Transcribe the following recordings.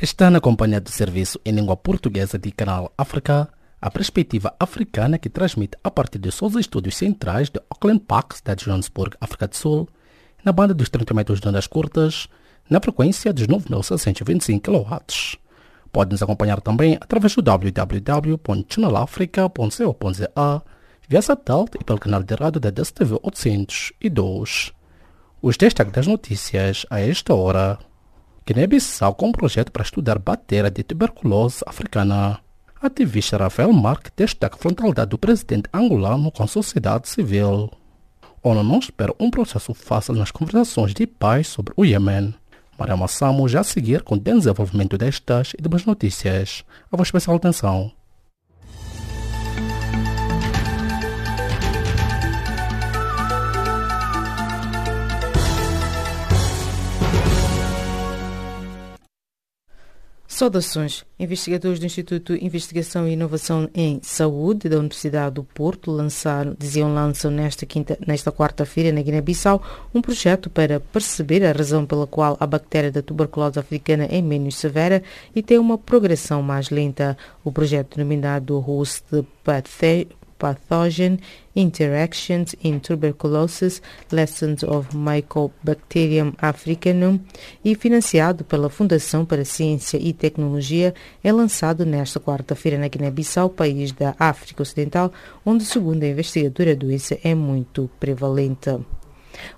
Está na companhia do serviço em língua portuguesa de Canal África, a perspectiva africana que transmite a partir de seus estúdios centrais de Auckland Park, cidade de Johannesburg, África do Sul, na banda dos 30 metros de ondas curtas, na frequência dos 9.625 kW. Pode nos acompanhar também através do www.channelafrica.co.za, via satélite e pelo canal de rádio da DSTV 802. Os destaques das notícias a esta hora. Guiné-Bissau com um projeto para estudar bateria de tuberculose africana. Ativista Rafael Marque destaca a frontalidade do presidente angolano com a sociedade civil. ONU não espera um processo fácil nas conversações de paz sobre o Iêmen. Maria Massamo já a seguir com o desenvolvimento destas e demais notícias. A vossa especial atenção. Saudações. Investigadores do Instituto de Investigação e Inovação em Saúde da Universidade do Porto lançaram, diziam lançam nesta, quinta, nesta quarta-feira na Guiné-Bissau um projeto para perceber a razão pela qual a bactéria da tuberculose africana é menos severa e tem uma progressão mais lenta. O projeto denominado Host pathogen interactions in tuberculosis, lessons of Mycobacterium africanum e financiado pela Fundação para Ciência e Tecnologia, é lançado nesta quarta-feira na Guiné-Bissau, país da África Ocidental, onde, segundo a investigadora, a doença é muito prevalente.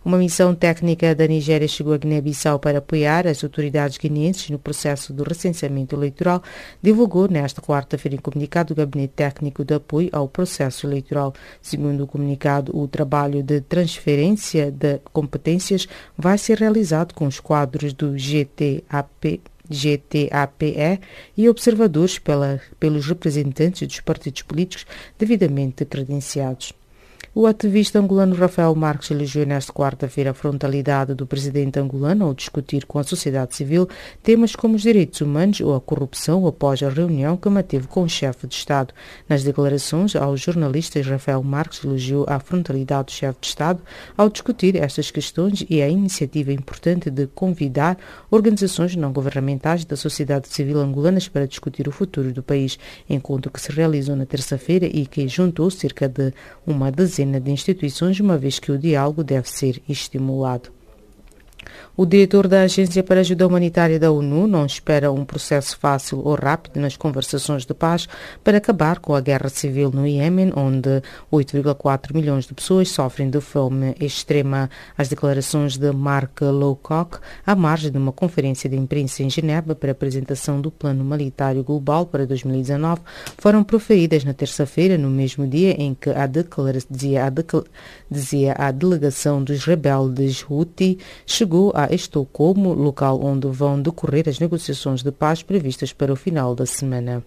Uma missão técnica da Nigéria chegou a Guiné-Bissau para apoiar as autoridades guineenses no processo do recenseamento eleitoral, divulgou nesta quarta-feira em comunicado o Gabinete Técnico de Apoio ao Processo Eleitoral. Segundo o comunicado, o trabalho de transferência de competências vai ser realizado com os quadros do GTAP GTAPE e observadores pela, pelos representantes dos partidos políticos devidamente credenciados. O ativista angolano Rafael Marques elogiou nesta quarta-feira a frontalidade do presidente angolano ao discutir com a sociedade civil temas como os direitos humanos ou a corrupção após a reunião que manteve com o chefe de Estado. Nas declarações aos jornalistas, Rafael Marques elogiou a frontalidade do chefe de Estado ao discutir estas questões e a iniciativa importante de convidar organizações não governamentais da sociedade civil angolanas para discutir o futuro do país, encontro que se realizou na terça-feira e que juntou cerca de uma dezena dezena de instituições, uma vez que o diálogo deve ser estimulado. O diretor da Agência para a Ajuda Humanitária da ONU não espera um processo fácil ou rápido nas conversações de paz para acabar com a guerra civil no Iêmen, onde 8,4 milhões de pessoas sofrem de fome extrema. As declarações de Mark Lowcock, à margem de uma conferência de imprensa em Genebra para apresentação do Plano Humanitário Global para 2019, foram proferidas na terça-feira, no mesmo dia em que a dizia, a dizia a delegação dos rebeldes Houthi chegou a Estocolmo, local onde vão decorrer as negociações de paz previstas para o final da semana.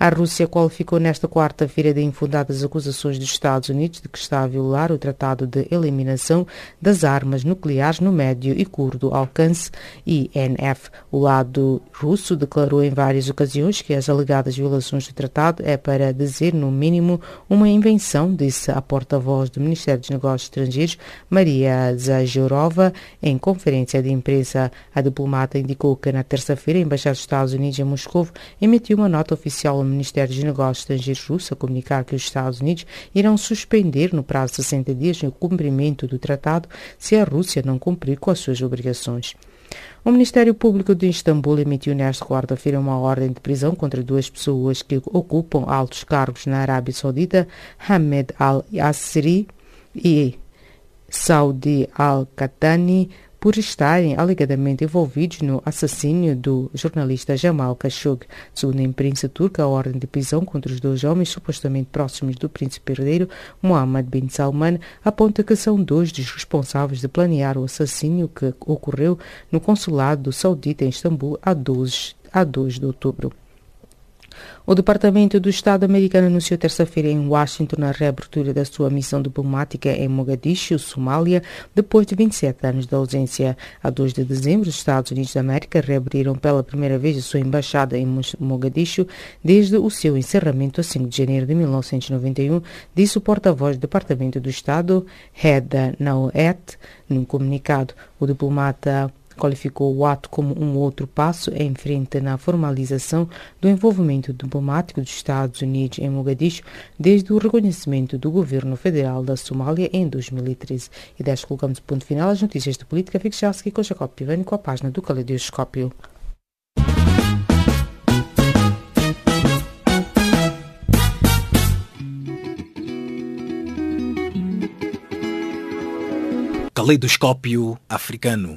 A Rússia qualificou nesta quarta-feira de infundadas acusações dos Estados Unidos de que está a violar o Tratado de Eliminação das Armas Nucleares no Médio e Curto Alcance, INF. O lado russo declarou em várias ocasiões que as alegadas violações do tratado é para dizer, no mínimo, uma invenção, disse a porta-voz do Ministério dos Negócios Estrangeiros, Maria Zajorova, em conferência de imprensa. A diplomata indicou que na terça-feira a Embaixada dos Estados Unidos em Moscou emitiu uma nota oficial Ministério dos Negócios Estrangeiros russo a comunicar que os Estados Unidos irão suspender no prazo de 60 dias o cumprimento do tratado se a Rússia não cumprir com as suas obrigações. O Ministério Público de Istambul emitiu nesta quarta-feira uma ordem de prisão contra duas pessoas que ocupam altos cargos na Arábia Saudita, Hamed al-Assiri e Saudi al-Qatani, por estarem alegadamente envolvidos no assassínio do jornalista Jamal Khashoggi. Segundo a imprensa turca, a ordem de prisão contra os dois homens supostamente próximos do príncipe herdeiro, Mohammed bin Salman, aponta que são dois dos responsáveis de planear o assassínio que ocorreu no consulado saudita em Istambul a 12 a 2 de outubro. O Departamento do Estado americano anunciou terça-feira em Washington a reabertura da sua missão diplomática em Mogadishu, Somália, depois de 27 anos de ausência. A 2 de dezembro, os Estados Unidos da América reabriram pela primeira vez a sua embaixada em Mogadishu desde o seu encerramento a 5 de janeiro de 1991, disse o porta-voz do Departamento do Estado, Heda Nauet, num comunicado. O diplomata qualificou o ato como um outro passo em frente na formalização do envolvimento diplomático dos Estados Unidos em Mogadishu desde o reconhecimento do governo federal da Somália em 2013. E desta colocamos ponto final às notícias de política. Fique já a com Jacob Pivani com a página do Caleidoscópio. Caleidoscópio africano.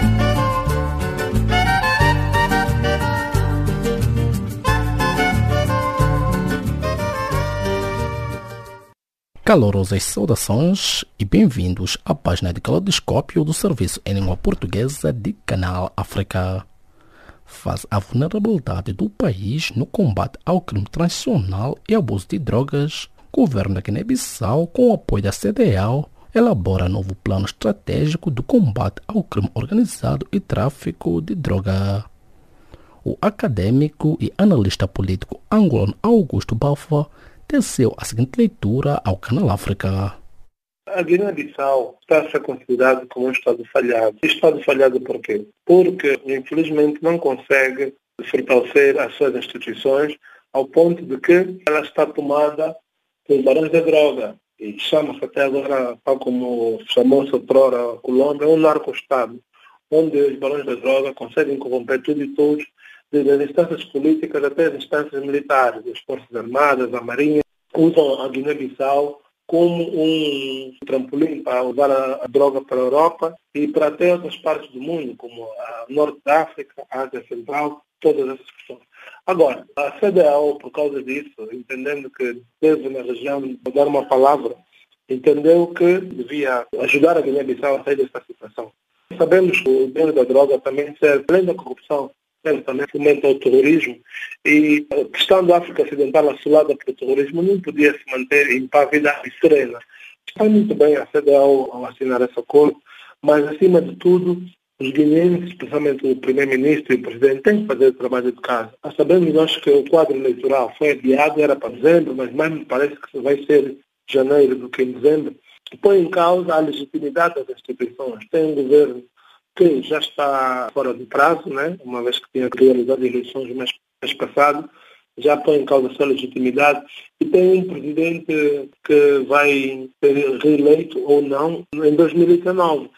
Calorosas saudações e bem-vindos à página de Caleidoscópio do Serviço em Língua Portuguesa de Canal África. Faz a vulnerabilidade do país no combate ao crime transnacional e abuso de drogas, o governo da Guiné-Bissau, com o apoio da CDAO, elabora novo plano estratégico do combate ao crime organizado e tráfico de droga. O acadêmico e analista político angolano Augusto Balfa teceu a seguinte leitura ao Canal África. A Guiné-Bissau está a ser considerada como um Estado falhado. Estado falhado por quê? Porque, infelizmente, não consegue fortalecer as suas instituições ao ponto de que ela está tomada por barões da droga. E chama-se até agora, tal como chamou-se outrora a Colômbia, um narco-estado, onde os barões da droga conseguem corromper tudo e todos desde as instâncias políticas até as instâncias militares, as Forças Armadas, a Marinha, usam a Guiné-Bissau como um trampolim para levar a, droga para a Europa e para até outras partes do mundo, como a Norte da África, a Ásia Central, todas essas questões. Agora, a CDAO, por causa disso, entendendo que teve na região dar uma palavra, entendeu que devia ajudar a Guiné-Bissau a sair dessa situação. Sabemos que o dinheiro da droga também serve, além da corrupção, também fomenta o terrorismo e a questão da África Ocidental assolada pelo terrorismo não podia se manter impávida e serena. Está muito bem a CDAO ao assinar esse acordo, mas acima de tudo os guineenses, especialmente o primeiro-ministro e o presidente, têm que fazer o trabalho de casa. Sabemos nós que o quadro eleitoral foi adiado, era para dezembro, mas mais me parece que vai ser janeiro do que em dezembro. Põe em causa a legitimidade das instituições. Tem um governo que já está fora de prazo, né? uma vez que tinha realizado eleições no mês, mês passado, já põe em causa a sua legitimidade e tem um presidente que vai ser reeleito ou não em 2019.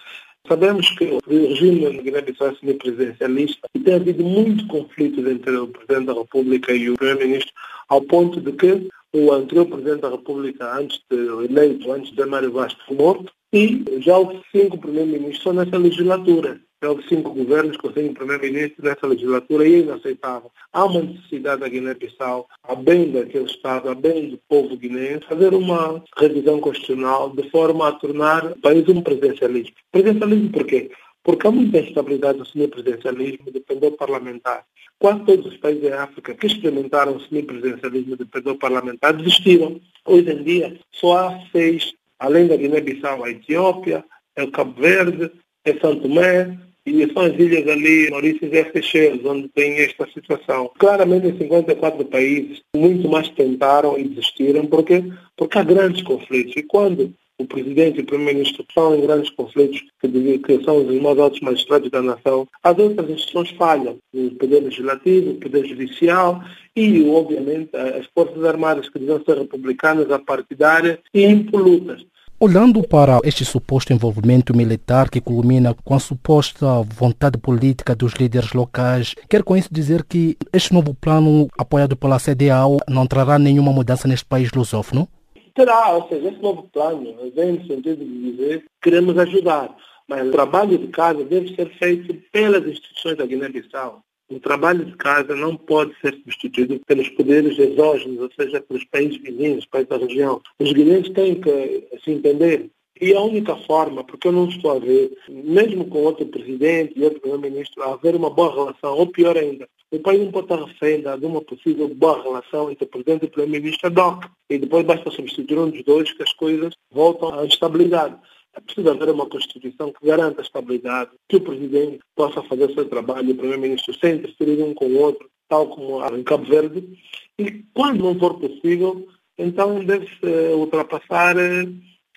Sabemos que o regime na Guiné-Bissau é semipresidencialista e tem havido muito conflito entre o Presidente da República e o Primeiro-Ministro, ao ponto de que o anterior Presidente da República, antes de eleito, antes de Mário Vaz, foi morto, e já houve cinco primeiros-ministros só nessa legislatura. Já houve cinco governos com cinco primeiros-ministros nessa legislatura e é inaceitável. Há uma necessidade da Guiné-Bissau, a bem daquele Estado, a bem do povo guineense, fazer uma revisão constitucional de forma a tornar o país um presidencialismo. Presidencialismo por quê? Porque há muita instabilidade no semipresidencialismo de pendor parlamentar. Quase todos os países da África que experimentaram o semipresidencialismo de pendor parlamentar desistiram. Hoje em dia, só há seis além da Guiné-Bissau, a Etiópia, é o Cabo Verde, é São Tomé, e são as ilhas ali, Maurício e Seychelles, onde tem esta situação. Claramente, em 54 países, muito mais tentaram e desistiram, porque, porque há grandes conflitos. E quando o presidente e o primeiro-ministro estão em grandes conflitos, que, que são os mais altos magistrados da nação, as outras instituições falham. O poder legislativo, o poder judicial e, obviamente, as forças armadas que devem ser republicanas, partidárias e impolutas. Olhando para este suposto envolvimento militar que culmina com a suposta vontade política dos líderes locais, quer com isso dizer que este novo plano apoiado pela CDAO não trará nenhuma mudança neste país lusófono? Terá, ou seja, esse novo plano vem no sentido de dizer que queremos ajudar, mas o trabalho de casa deve ser feito pelas instituições da Guiné-Bissau. O trabalho de casa não pode ser substituído pelos poderes exógenos, ou seja, pelos países vizinhos, países da região. Os guineenses têm que se entender E a única forma, porque eu não estou a ver, mesmo com outro presidente e outro primeiro-ministro, haver uma boa relação, ou pior ainda, o país não pode estar refém de uma possível boa relação entre o presidente e o primeiro-ministro DOC. E depois basta substituir um dos dois que as coisas voltam à estabilidade. É preciso haver uma Constituição que garanta a estabilidade, que o Presidente possa fazer o seu trabalho o Primeiro-Ministro sem interferir um com o outro, tal como em Cabo Verde. E quando não for possível, então deve-se ultrapassar eh,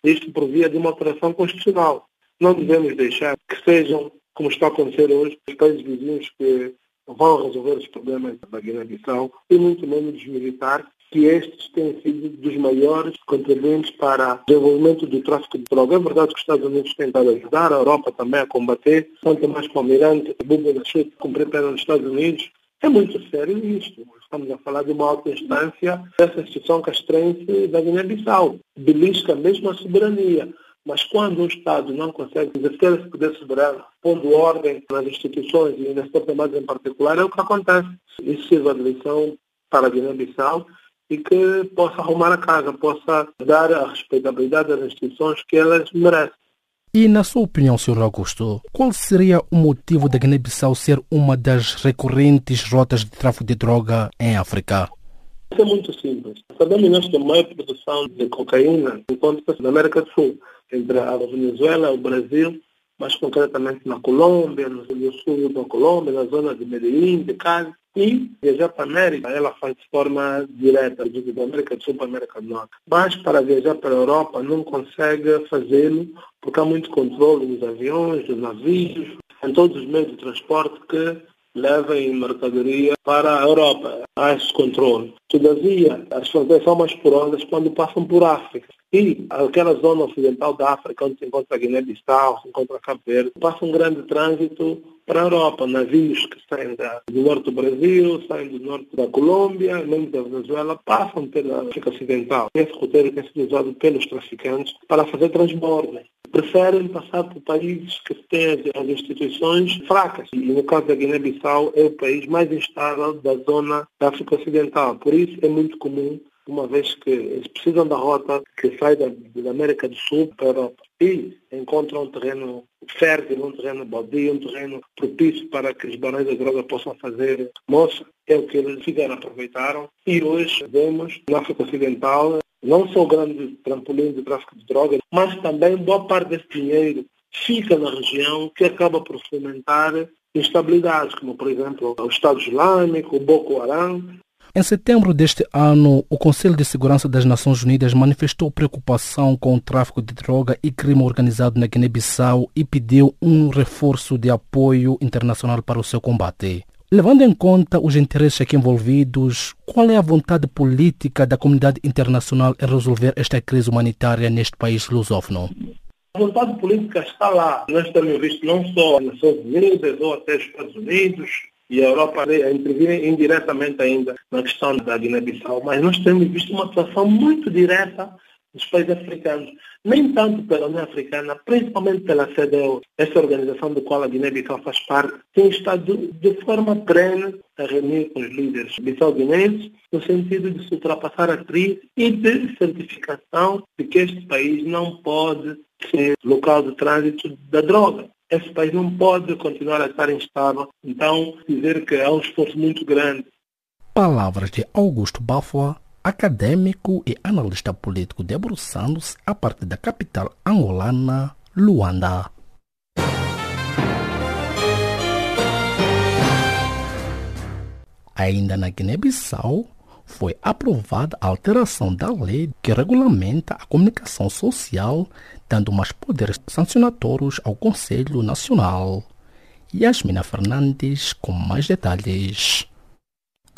isto por via de uma alteração constitucional. Não devemos deixar que sejam, como está a acontecer hoje, os países vizinhos que vão resolver os problemas da Guiné-Bissau e muito menos os militares que estes têm sido dos maiores contribuintes para o desenvolvimento do tráfico de droga. É verdade que os Estados Unidos têm estado a ajudar, a Europa também a combater, tanto mais com o Almirante, Bubo Nachut, cumprir pena nos Estados Unidos. É muito sério isto. Estamos a falar de uma alta instância dessa instituição castrense da Guiné-Bissau. Belisca mesmo a soberania. Mas quando um Estado não consegue exercer esse poder soberano, pondo ordem nas instituições e nas Armadas em particular, é o que acontece. Isso sirva de lição para a Guiné-Bissau e que possa arrumar a casa, possa dar a respeitabilidade das instituições que elas merecem. E, na sua opinião, Sr. Augusto, qual seria o motivo da Guiné-Bissau ser uma das recorrentes rotas de tráfico de droga em África? Isso é muito simples. Sabemos nós que a maior produção de cocaína encontra-se na América do Sul, entre a Venezuela, o Brasil, mais concretamente na Colômbia, no sul da Colômbia, na zona de Medellín, de Cali. E viajar para a América, ela faz de forma direta, da América do Sul para a América do Norte. Mas para viajar para a Europa não consegue fazê-lo porque há muito controle nos aviões, nos navios, em todos os meios de transporte que levem mercadoria para a Europa. Há esse controle. Todavia, as fronteiras são mais porosas quando passam por África. E aquela zona ocidental da África, onde se encontra a Guiné-Bissau, se encontra Cabo Verde, passa um grande trânsito para a Europa, navios que saem da, do norte do Brasil, saem do norte da Colômbia, mesmo da Venezuela, passam pela África Ocidental. Esse roteiro tem sido usado pelos traficantes para fazer transbordo. Preferem passar por países que têm as instituições fracas. E no caso da Guiné-Bissau, é o país mais instável da zona da África Ocidental. Por isso é muito comum uma vez que eles precisam da rota que sai da, da América do Sul para a Europa e encontram um terreno fértil, um terreno baldio, um terreno propício para que os barões da droga possam fazer moça, é o que eles fizeram, aproveitaram. E hoje vemos na África Ocidental não só o grande trampolim do tráfico de drogas, mas também boa parte desse dinheiro fica na região que acaba por fomentar instabilidades, como por exemplo o Estado Islâmico, o Boko Haram, em setembro deste ano, o Conselho de Segurança das Nações Unidas manifestou preocupação com o tráfico de droga e crime organizado na Guiné-Bissau e pediu um reforço de apoio internacional para o seu combate. Levando em conta os interesses aqui envolvidos, qual é a vontade política da comunidade internacional em resolver esta crise humanitária neste país lusófono? A vontade política está lá. Nós temos visto não só nas Nações Unidas ou até os Estados Unidos, e a Europa a intervir indiretamente ainda na questão da Guiné-Bissau, mas nós temos visto uma atuação muito direta dos países africanos, nem tanto pela União Africana, principalmente pela CDU, essa organização da qual a Guiné-Bissau faz parte, tem estado de forma plena a reunir com os líderes bissau-guinenses no sentido de se ultrapassar a crise e de certificação de que este país não pode ser local de trânsito da droga esse país não pode continuar a estar instável. Então, dizer que há um esforço muito grande. Palavras de Augusto Bafua, acadêmico e analista político debruçando-se a partir da capital angolana, Luanda. Ainda na Guiné-Bissau, foi aprovada a alteração da lei que regulamenta a comunicação social, dando mais poderes sancionatórios ao Conselho Nacional. Yasmina Fernandes com mais detalhes.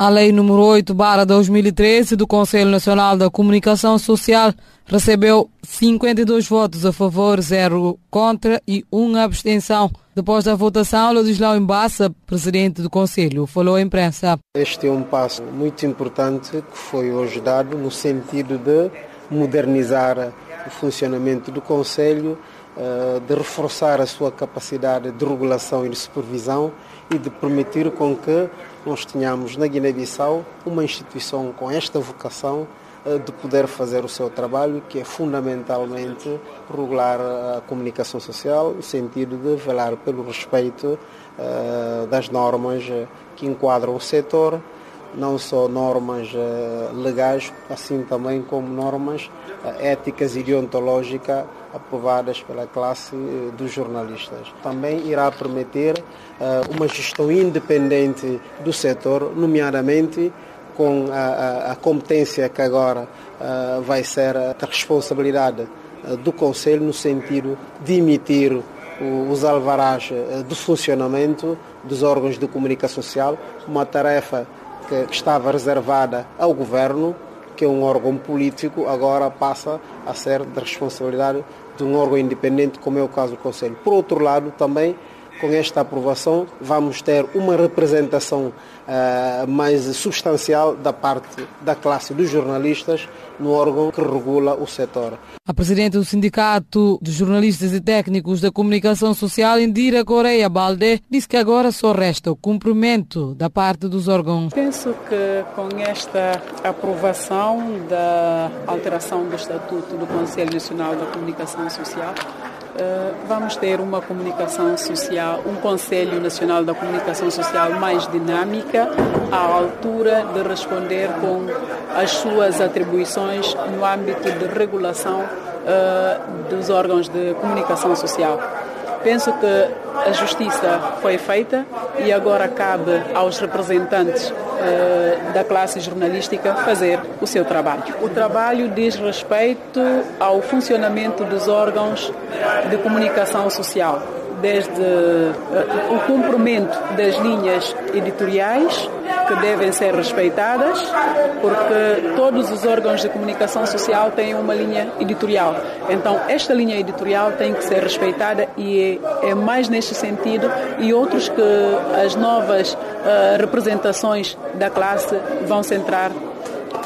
A Lei número 8 2013 do Conselho Nacional da Comunicação Social recebeu 52 votos a favor, 0 contra e 1 abstenção. Depois da votação, Ladislau Embassa, presidente do Conselho, falou à imprensa. Este é um passo muito importante que foi hoje dado no sentido de modernizar o funcionamento do Conselho, eh, de reforçar a sua capacidade de regulação e de supervisão e de permitir com que nós tenhamos na Guiné-Bissau uma instituição com esta vocação de poder fazer o seu trabalho, que é fundamentalmente regular a comunicação social, no sentido de velar pelo respeito das normas que enquadram o setor, não só normas legais, assim também como normas éticas e deontológicas aprovadas pela classe dos jornalistas. Também irá permitir uma gestão independente do setor, nomeadamente com a, a, a competência que agora uh, vai ser a responsabilidade do Conselho no sentido de emitir os alvarás de funcionamento dos órgãos de comunicação social, uma tarefa que estava reservada ao Governo, que é um órgão político, agora passa a ser de responsabilidade de um órgão independente, como é o caso do Conselho. Por outro lado, também com esta aprovação, vamos ter uma representação uh, mais substancial da parte da classe dos jornalistas no órgão que regula o setor. A presidente do Sindicato de Jornalistas e Técnicos da Comunicação Social, Indira Correia Balde, disse que agora só resta o cumprimento da parte dos órgãos. Penso que com esta aprovação da alteração do Estatuto do Conselho Nacional da Comunicação Social, vamos ter uma comunicação social, um Conselho Nacional da Comunicação Social mais dinâmica, à altura de responder com as suas atribuições no âmbito de regulação uh, dos órgãos de comunicação social. Penso que a justiça foi feita e agora cabe aos representantes uh, da classe jornalística fazer o seu trabalho. O trabalho diz respeito ao funcionamento dos órgãos de comunicação social, desde uh, o cumprimento das linhas editoriais que devem ser respeitadas, porque todos os órgãos de comunicação social têm uma linha editorial. Então, esta linha editorial tem que ser respeitada e é, é mais neste sentido e outros que as novas uh, representações da classe vão centrar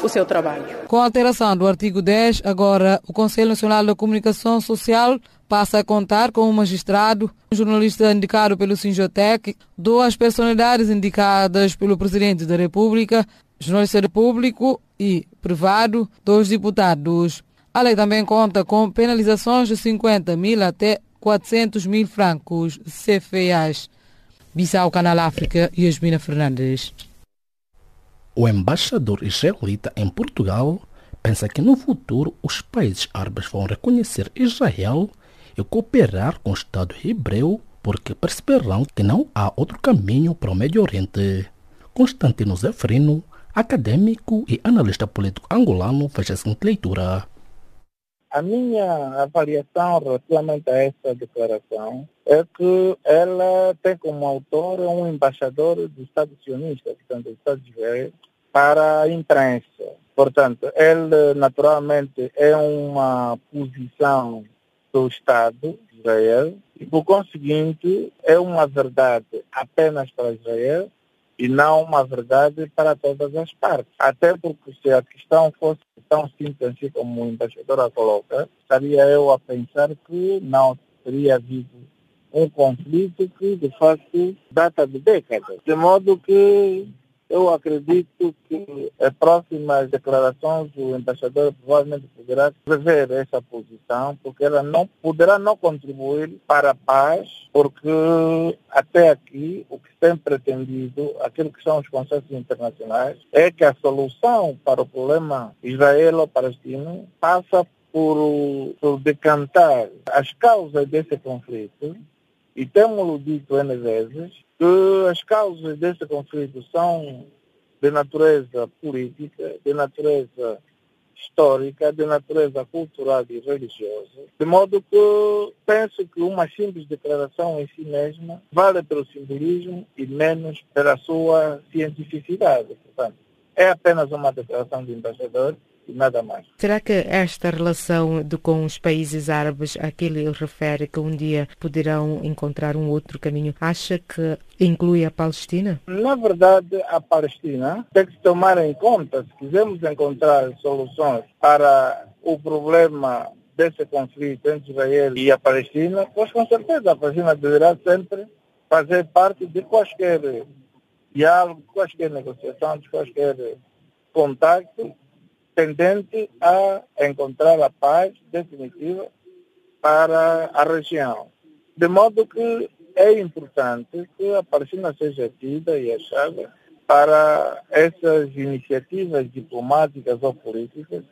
o seu trabalho. Com a alteração do artigo 10, agora o Conselho Nacional da Comunicação Social passa a contar com um magistrado, um jornalista indicado pelo Sinjotec, duas personalidades indicadas pelo Presidente da República, jornalista público e privado, dois deputados. A lei também conta com penalizações de 50 mil até 400 mil francos CFAs. Bissau, Canal África, Yasmina Fernandes. O embaixador israelita em Portugal pensa que no futuro os países árabes vão reconhecer Israel e cooperar com o Estado hebreu porque perceberão que não há outro caminho para o Médio Oriente. Constantino Zefrino, acadêmico e analista político angolano, fez a seguinte leitura. A minha avaliação relativamente a essa declaração é que ela tem como autor um embaixador do Estado sionista, portanto, do Estado de Israel, para a imprensa. Portanto, ele naturalmente é uma posição do Estado Israel e, por conseguinte, é uma verdade apenas para Israel e não uma verdade para todas as partes. Até porque se a questão fosse tão simples assim como a coloca, estaria eu a pensar que não teria havido um conflito que, de facto, data de décadas. De modo que eu acredito que as próximas declarações o embaixador provavelmente poderá rever essa posição, porque ela não poderá não contribuir para a paz, porque até aqui o que tem pretendido, aquilo que são os conceitos internacionais, é que a solução para o problema israelo-palestino passa por, por decantar as causas desse conflito. E temos dito N vezes que as causas desse conflito são de natureza política, de natureza histórica, de natureza cultural e religiosa, de modo que penso que uma simples declaração em si mesma vale pelo simbolismo e menos pela sua cientificidade. Portanto, é apenas uma declaração de embaixador nada mais. Será que esta relação de, com os países árabes a que ele refere que um dia poderão encontrar um outro caminho, acha que inclui a Palestina? Na verdade, a Palestina tem que se tomar em conta, se quisermos encontrar soluções para o problema desse conflito entre Israel e a Palestina, pois com certeza a Palestina deverá sempre fazer parte de quaisquer diálogo, quaisquer negociação, de quaisquer contacto tendente a encontrar a paz definitiva para a região. De modo que é importante que a Palestina seja tida e achada para essas iniciativas diplomáticas ou políticas,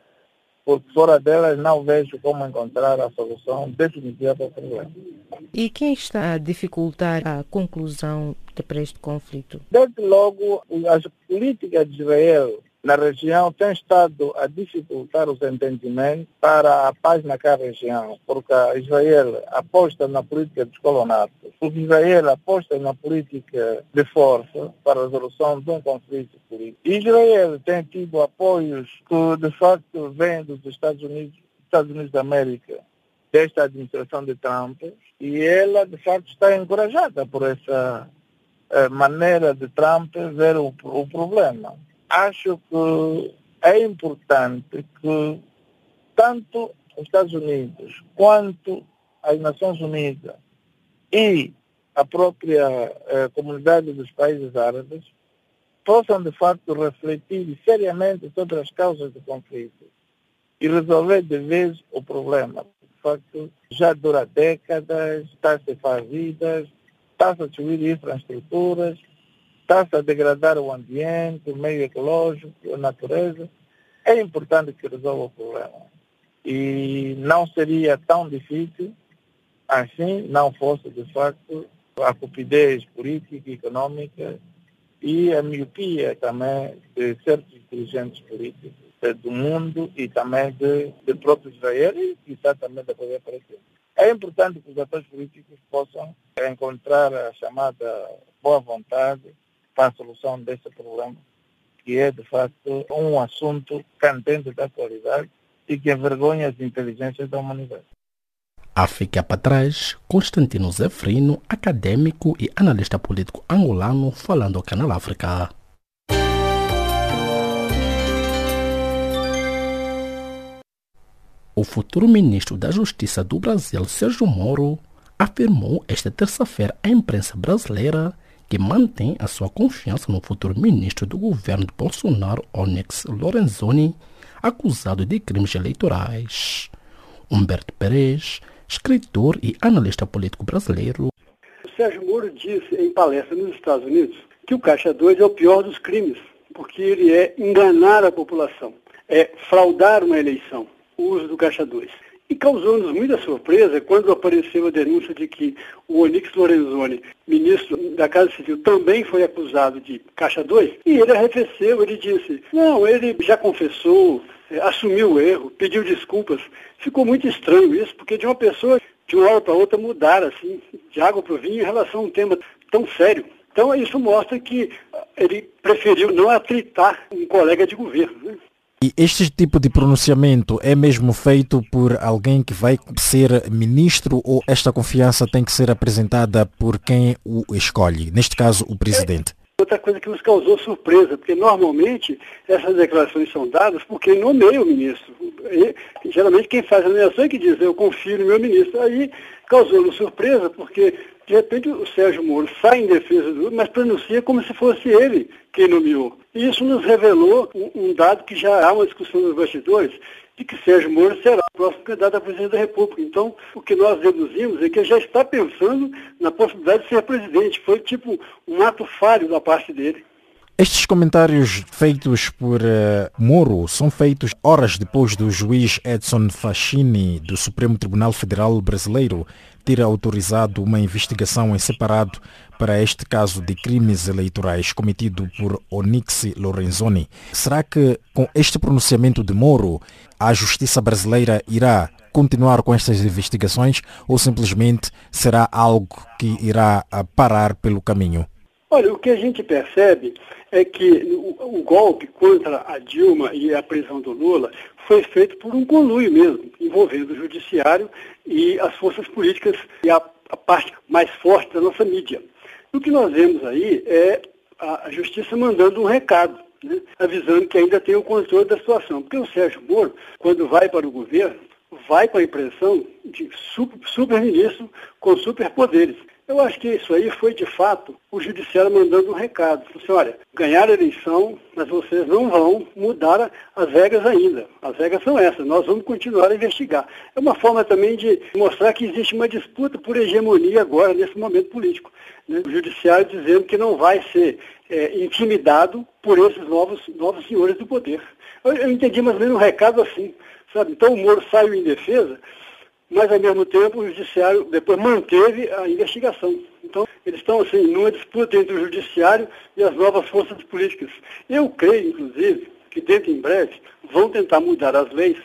porque fora delas não vejo como encontrar a solução definitiva para o problema. E quem está a dificultar a conclusão para este conflito? Desde logo, as políticas de Israel na região tem estado a dificultar os entendimentos para a paz naquela região, porque Israel aposta na política de escolonato, porque Israel aposta na política de força para a resolução de um conflito político. Israel tem tido apoios que, de facto, vêm dos Estados Unidos, Estados Unidos da América, desta administração de Trump, e ela, de facto, está encorajada por essa eh, maneira de Trump ver o, o problema acho que é importante que tanto os Estados Unidos quanto as Nações Unidas e a própria eh, comunidade dos países árabes possam de facto refletir seriamente sobre as causas do conflito e resolver de vez o problema. De facto, já dura décadas, está-se a vidas, está-se a destruir infraestruturas, está-se a degradar o ambiente, o meio ecológico, a natureza. É importante que resolva o problema. E não seria tão difícil assim, não fosse, de facto, a cupidez política e econômica e a miopia também de certos dirigentes políticos do mundo e também de, de próprio Israel e quizá também da própria Palestina. É importante que os atores políticos possam encontrar a chamada boa vontade para a solução desse problema, que é, de facto, um assunto candente da atualidade e que envergonha as inteligências da humanidade. África para trás, Constantino Zefrino, acadêmico e analista político angolano, falando ao Canal África. O futuro ministro da Justiça do Brasil, Sérgio Moro, afirmou esta terça-feira à imprensa brasileira que mantém a sua confiança no futuro ministro do governo de Bolsonaro, Onyx Lorenzoni, acusado de crimes eleitorais. Humberto Perez, escritor e analista político brasileiro. Sérgio Moro disse em palestra nos Estados Unidos que o Caixa 2 é o pior dos crimes, porque ele é enganar a população, é fraudar uma eleição, o uso do Caixa 2. E causou-nos muita surpresa quando apareceu a denúncia de que o Onix Lorenzoni, ministro da Casa Civil, também foi acusado de Caixa 2, e ele arrefeceu, ele disse, não, ele já confessou, é, assumiu o erro, pediu desculpas. Ficou muito estranho isso, porque de uma pessoa, de uma hora para outra, mudar assim, de água para o vinho em relação a um tema tão sério. Então isso mostra que ele preferiu não atritar um colega de governo. Né? E este tipo de pronunciamento é mesmo feito por alguém que vai ser ministro ou esta confiança tem que ser apresentada por quem o escolhe, neste caso o presidente? Outra coisa que nos causou surpresa, porque normalmente essas declarações são dadas por quem nomeia o ministro. E, geralmente quem faz a nomeação é que diz, eu confio no meu ministro. Aí causou-nos surpresa, porque de repente o Sérgio Moro sai em defesa do mas pronuncia como se fosse ele quem nomeou. E isso nos revelou um, um dado que já há uma discussão nos bastidores, de que Sérgio Moro será o próximo candidato a presidente da República. Então, o que nós deduzimos é que ele já está pensando na possibilidade de ser presidente. Foi tipo um ato falho da parte dele. Estes comentários feitos por uh, Moro são feitos horas depois do juiz Edson Fascini, do Supremo Tribunal Federal Brasileiro, ter autorizado uma investigação em separado para este caso de crimes eleitorais cometido por Onix Lorenzoni. Será que com este pronunciamento de Moro a justiça brasileira irá continuar com estas investigações ou simplesmente será algo que irá parar pelo caminho? Olha, o que a gente percebe é que o, o, golpe contra a Dilma e a prisão do Lula foi feito por um conluio mesmo, envolvendo o judiciário e as forças políticas e a, a parte mais forte da nossa mídia. O que nós vemos aí é a, a justiça mandando um recado, né, avisando que ainda tem o controle da situação. Porque o Sérgio Moro, quando vai para o governo, vai com a impressão de super-ministro com superpoderes. Eu acho que isso aí foi, de fato, o judiciário mandando um recado. Assim, olha, ganhar a eleição, mas vocês não vão mudar as regras ainda. As regras são essas, nós vamos continuar a investigar. É uma forma também de mostrar que existe uma disputa por hegemonia agora, nesse momento político. Né? O judiciário dizendo que não vai ser é, intimidado por esses novos, novos senhores do poder. Eu, eu entendi mais ou menos um recado assim. Sabe? Então o Moro saiu em defesa, mas ao mesmo tempo o judiciário depois manteve a investigação. Então, eles estão assim, numa disputa entre o judiciário e as novas forças políticas. Eu creio, inclusive, que dentro em breve vão tentar mudar as leis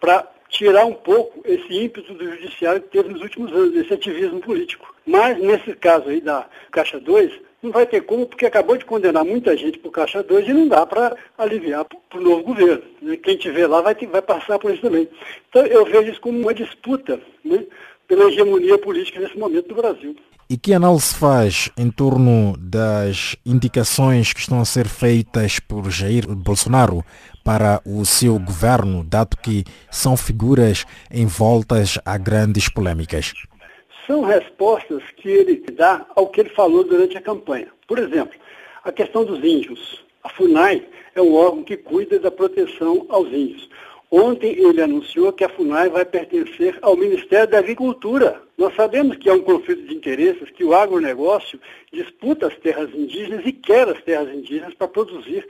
para tirar um pouco esse ímpeto do judiciário que teve nos últimos anos, esse ativismo político. Mas, nesse caso aí da Caixa 2, não vai ter como, porque acabou de condenar muita gente por Caixa 2 e não dá para aliviar para o novo governo. Né? Quem tiver lá vai, ter, vai passar por isso também. Então, eu vejo isso como uma disputa né, pela hegemonia política nesse momento do Brasil. E que análise faz em torno das indicações que estão a ser feitas por Jair Bolsonaro para o seu governo, dado que são figuras envoltas a grandes polêmicas? São respostas que ele dá ao que ele falou durante a campanha. Por exemplo, a questão dos índios. A FUNAI é um órgão que cuida da proteção aos índios. Ontem ele anunciou que a FUNAI vai pertencer ao Ministério da Agricultura. Nós sabemos que há um conflito de interesses, que o agronegócio disputa as terras indígenas e quer as terras indígenas para produzir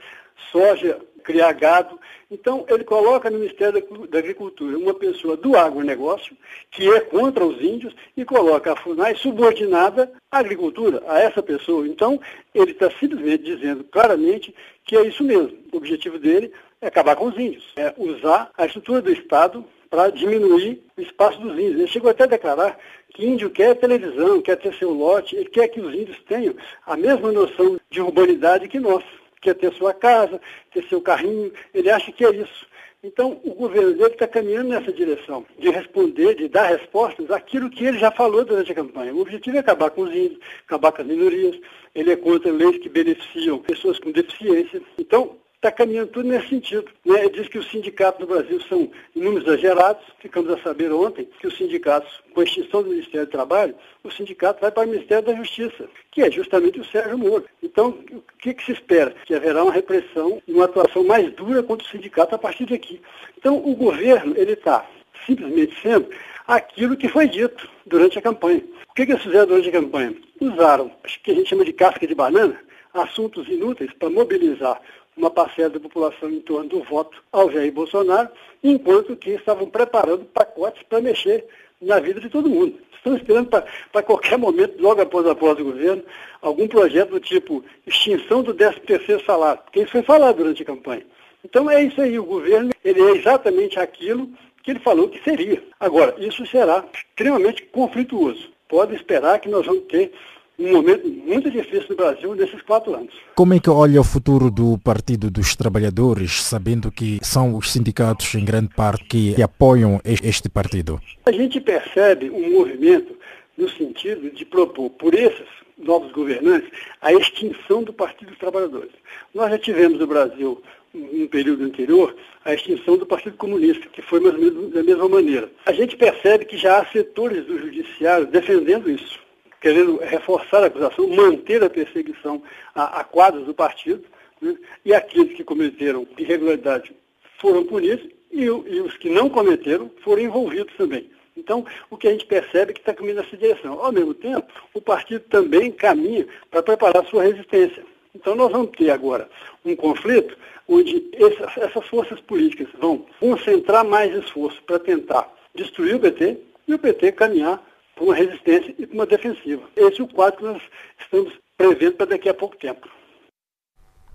soja, criar gado. Então, ele coloca no Ministério da Agricultura uma pessoa do agronegócio, que é contra os índios, e coloca a FUNAI subordinada à agricultura, a essa pessoa. Então, ele está simplesmente dizendo claramente que é isso mesmo. O objetivo dele é acabar com os índios, é usar a estrutura do Estado para diminuir o espaço dos índios. Ele chegou até a declarar que índio quer televisão, quer ter seu lote, ele quer que os índios tenham a mesma noção de urbanidade que nós, quer ter sua casa, ter seu carrinho, ele acha que é isso. Então, o governo dele está caminhando nessa direção, de responder, de dar respostas àquilo que ele já falou durante a campanha. O objetivo é acabar com os índios, acabar com as minorias, ele é contra leis que beneficiam pessoas com deficiência. Então, está caminhando tudo nesse sentido. Né? Diz que os sindicatos no Brasil são números exagerados. Ficamos a saber ontem que os sindicatos, com a extinção do Ministério do Trabalho, o sindicato vai para o Ministério da Justiça, que é justamente o Sérgio Moro. Então, o que, que se espera? Que haverá uma repressão e uma atuação mais dura contra o sindicato a partir daqui. Então, o governo, ele está simplesmente sendo aquilo que foi dito durante a campanha. O que, que eles fizeram durante a campanha? Usaram, acho que a gente chama de casca de banana, assuntos inúteis para mobilizar uma parcela da população em torno do voto ao Jair Bolsonaro, enquanto que estavam preparando pacotes para mexer na vida de todo mundo. Estão esperando para qualquer momento, logo após a posse do governo, algum projeto do tipo extinção do 13º salário, porque isso foi falado durante a campanha. Então é isso aí, o governo ele é exatamente aquilo que ele falou que seria. Agora, isso será extremamente conflituoso. Pode esperar que nós vamos ter um momento muito difícil no Brasil nesses quatro anos. Como é que olha o futuro do Partido dos Trabalhadores, sabendo que são os sindicatos, em grande parte, que apoiam este partido? A gente percebe um movimento no sentido de propor por esses novos governantes a extinção do Partido dos Trabalhadores. Nós já tivemos no Brasil, no período anterior, a extinção do Partido Comunista, que foi mais ou menos da mesma maneira. A gente percebe que já há setores do judiciário defendendo isso querendo reforçar a acusação, manter a perseguição a, a quadros do partido, né? e aqueles que cometeram irregularidade foram punidos e, e, os que não cometeram foram envolvidos também. Então, o que a gente percebe é que está caminhando nessa direção. Ao mesmo tempo, o partido também caminha para preparar sua resistência. Então, nós vamos ter agora um conflito onde essas, essas forças políticas vão concentrar mais esforço para tentar destruir o PT e o PT caminhar para uma resistência e para uma defensiva. Esse é o quadro que nós estamos prevendo para daqui a pouco tempo.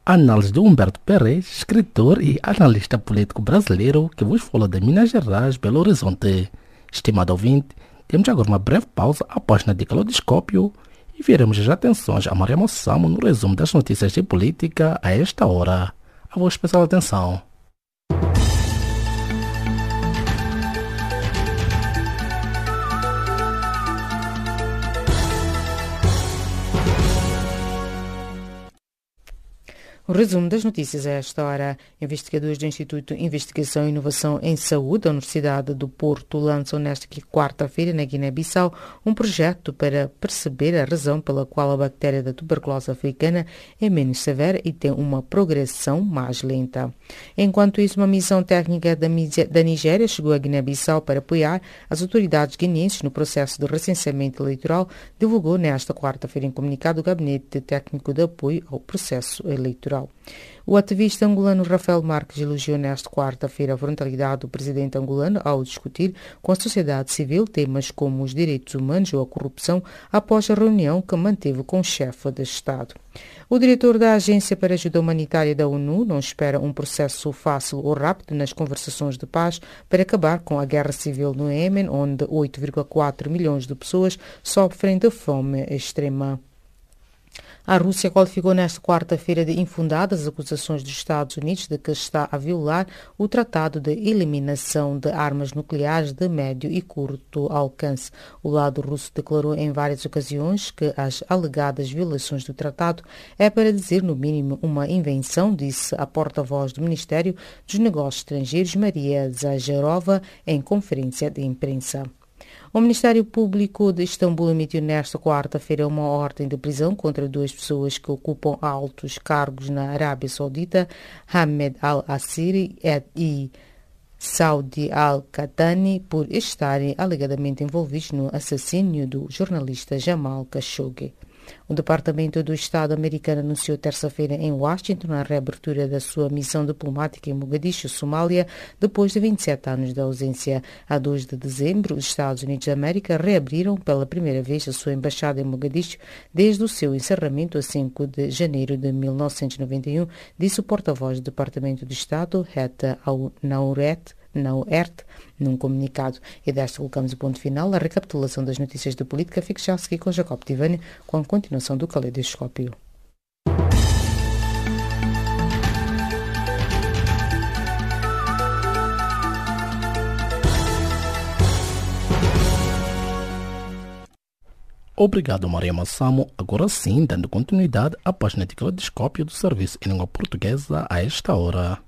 Análise de Humberto Pérez, escritor e analista político brasileiro que vos fala de Minas Gerais, Belo Horizonte. Estimado ouvinte, temos agora uma breve pausa após na dica e veremos as atenções a Maria Mossamo no resumo das notícias de política a esta hora. A vossa especial atenção. O resumo das notícias a esta hora. Investigadores do Instituto de Investigação e Inovação em Saúde da Universidade do Porto lançam nesta quarta-feira na Guiné-Bissau um projeto para perceber a razão pela qual a bactéria da tuberculose africana é menos severa e tem uma progressão mais lenta. Enquanto isso, uma missão técnica da Nigéria chegou a Guiné-Bissau para apoiar as autoridades guineenses no processo de recenseamento eleitoral, divulgou nesta quarta-feira em comunicado o Gabinete Técnico de Apoio ao Processo Eleitoral. O ativista angolano Rafael Marques elogiou nesta quarta-feira a frontalidade do presidente angolano ao discutir com a sociedade civil temas como os direitos humanos ou a corrupção após a reunião que manteve com o chefe de Estado. O diretor da Agência para Ajuda Humanitária da ONU não espera um processo fácil ou rápido nas conversações de paz para acabar com a guerra civil no Iêmen, onde 8,4 milhões de pessoas sofrem de fome extrema. A Rússia qualificou nesta quarta-feira de infundadas as acusações dos Estados Unidos de que está a violar o Tratado de Eliminação de Armas Nucleares de médio e curto alcance. O lado russo declarou em várias ocasiões que as alegadas violações do tratado é para dizer, no mínimo, uma invenção, disse a porta-voz do Ministério dos Negócios Estrangeiros, Maria Zajarova, em conferência de imprensa. O Ministério Público de Istambul emitiu nesta quarta-feira uma ordem de prisão contra duas pessoas que ocupam altos cargos na Arábia Saudita, Hamed Al-Assiri e Saudi Al-Qatani, por estarem alegadamente envolvidos no assassínio do jornalista Jamal Khashoggi. O Departamento do Estado americano anunciou terça-feira em Washington a reabertura da sua missão diplomática em Mogadishu, Somália, depois de 27 anos de ausência. A 2 de dezembro, os Estados Unidos da América reabriram pela primeira vez a sua embaixada em Mogadishu desde o seu encerramento a 5 de janeiro de 1991, disse o porta-voz do Departamento de Estado, Heta Nauret, não ERT, num comunicado. E desta colocamos o ponto final. A recapitulação das notícias da política fica já a seguir com Jacob Tivani, com a continuação do caleidoscópio. Obrigado, Maria Massamo. Agora sim, dando continuidade à página de caleidoscópio do Serviço em Língua Portuguesa a esta hora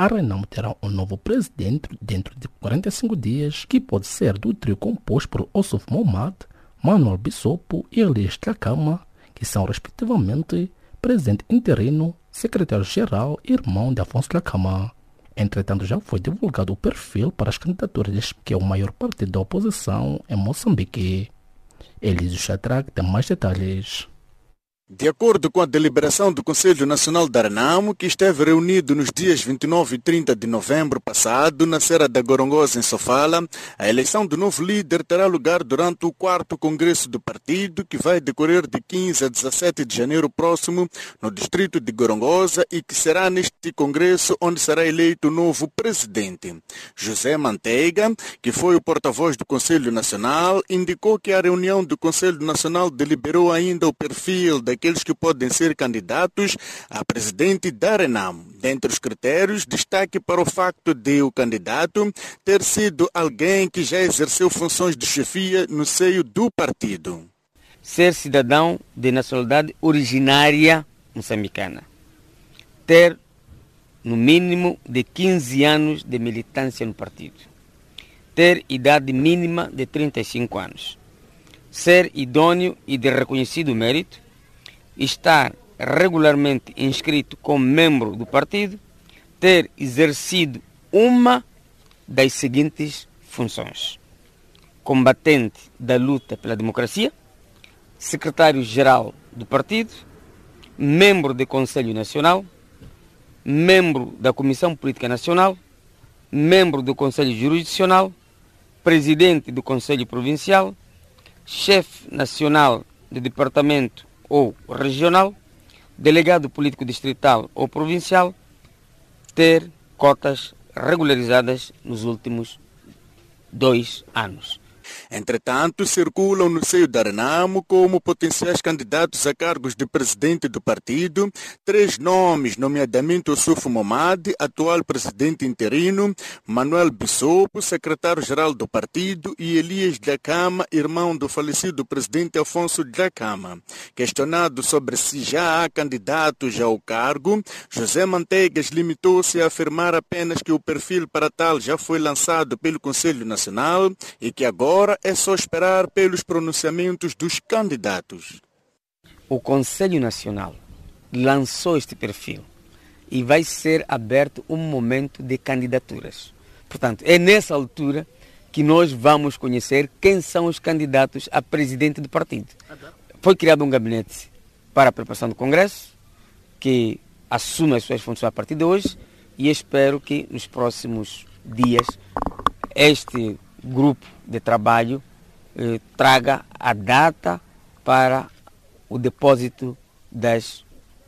a Renamo terá um novo presidente dentro de 45 dias, que pode ser do trio composto por Ossof Momad, Manuel Bissopo e Elias Tlacama, que são respectivamente presidente interino, secretário-geral e irmão de Afonso Tlacama. Entretanto, já foi divulgado o perfil para as candidaturas que é o maior partido da oposição em Moçambique. Elísio Chatrac tem mais detalhes. De acordo com a deliberação do Conselho Nacional da Renamo, que esteve reunido nos dias 29 e 30 de novembro passado, na Serra da Gorongosa, em Sofala, a eleição do novo líder terá lugar durante o quarto Congresso do Partido, que vai decorrer de 15 a 17 de janeiro próximo, no distrito de Gorongosa, e que será neste Congresso onde será eleito o novo presidente. José Manteiga, que foi o porta-voz do Conselho Nacional, indicou que a reunião do Conselho Nacional deliberou ainda o perfil da aqueles que podem ser candidatos a presidente da Renam. Dentre os critérios, destaque para o facto de o candidato ter sido alguém que já exerceu funções de chefia no seio do partido. Ser cidadão de nacionalidade originária moçambicana. Ter no mínimo de 15 anos de militância no partido. Ter idade mínima de 35 anos. Ser idôneo e de reconhecido mérito estar regularmente inscrito como membro do partido, ter exercido uma das seguintes funções: combatente da luta pela democracia, secretário-geral do partido, membro do Conselho Nacional, membro da Comissão Política Nacional, membro do Conselho Jurisdicional, presidente do Conselho Provincial, chefe nacional do Departamento ou regional, delegado político distrital ou provincial, ter cotas regularizadas nos últimos dois anos. Entretanto, circulam no seio da Renamo como potenciais candidatos a cargos de presidente do partido três nomes, nomeadamente Ossuf Momad, atual presidente interino, Manuel Bissopo, secretário-geral do partido, e Elias Dacama, irmão do falecido presidente Afonso Dacama. Questionado sobre se já há candidatos ao cargo, José Manteigas limitou-se a afirmar apenas que o perfil para tal já foi lançado pelo Conselho Nacional e que agora é só esperar pelos pronunciamentos dos candidatos. O Conselho Nacional lançou este perfil e vai ser aberto um momento de candidaturas. Portanto, é nessa altura que nós vamos conhecer quem são os candidatos a presidente do partido. Foi criado um gabinete para a preparação do Congresso, que assume as suas funções a partir de hoje, e espero que nos próximos dias este grupo de trabalho eh, traga a data para o depósito das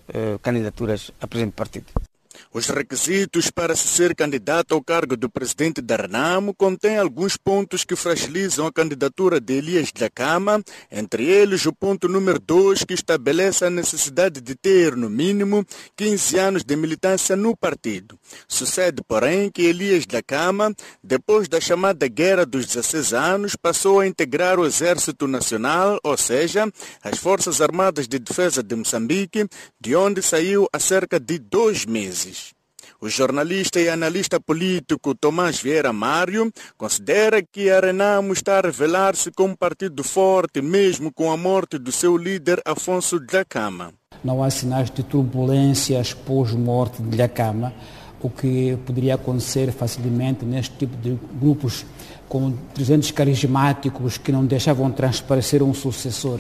eh, candidaturas a presidente do partido. Os requisitos para se ser candidato ao cargo do presidente da Renamo contêm alguns pontos que fragilizam a candidatura de Elias da Cama, entre eles o ponto número 2, que estabelece a necessidade de ter, no mínimo, 15 anos de militância no partido. Sucede, porém, que Elias da Cama, depois da chamada Guerra dos 16 anos, passou a integrar o Exército Nacional, ou seja, as Forças Armadas de Defesa de Moçambique, de onde saiu há cerca de dois meses. O jornalista e analista político Tomás Vieira Mário considera que a Renamo está a revelar-se como um partido forte, mesmo com a morte do seu líder Afonso Dhlakama. Não há sinais de turbulências pós-morte de Dhlakama, o que poderia acontecer facilmente neste tipo de grupos com dirigentes carismáticos que não deixavam transparecer um sucessor.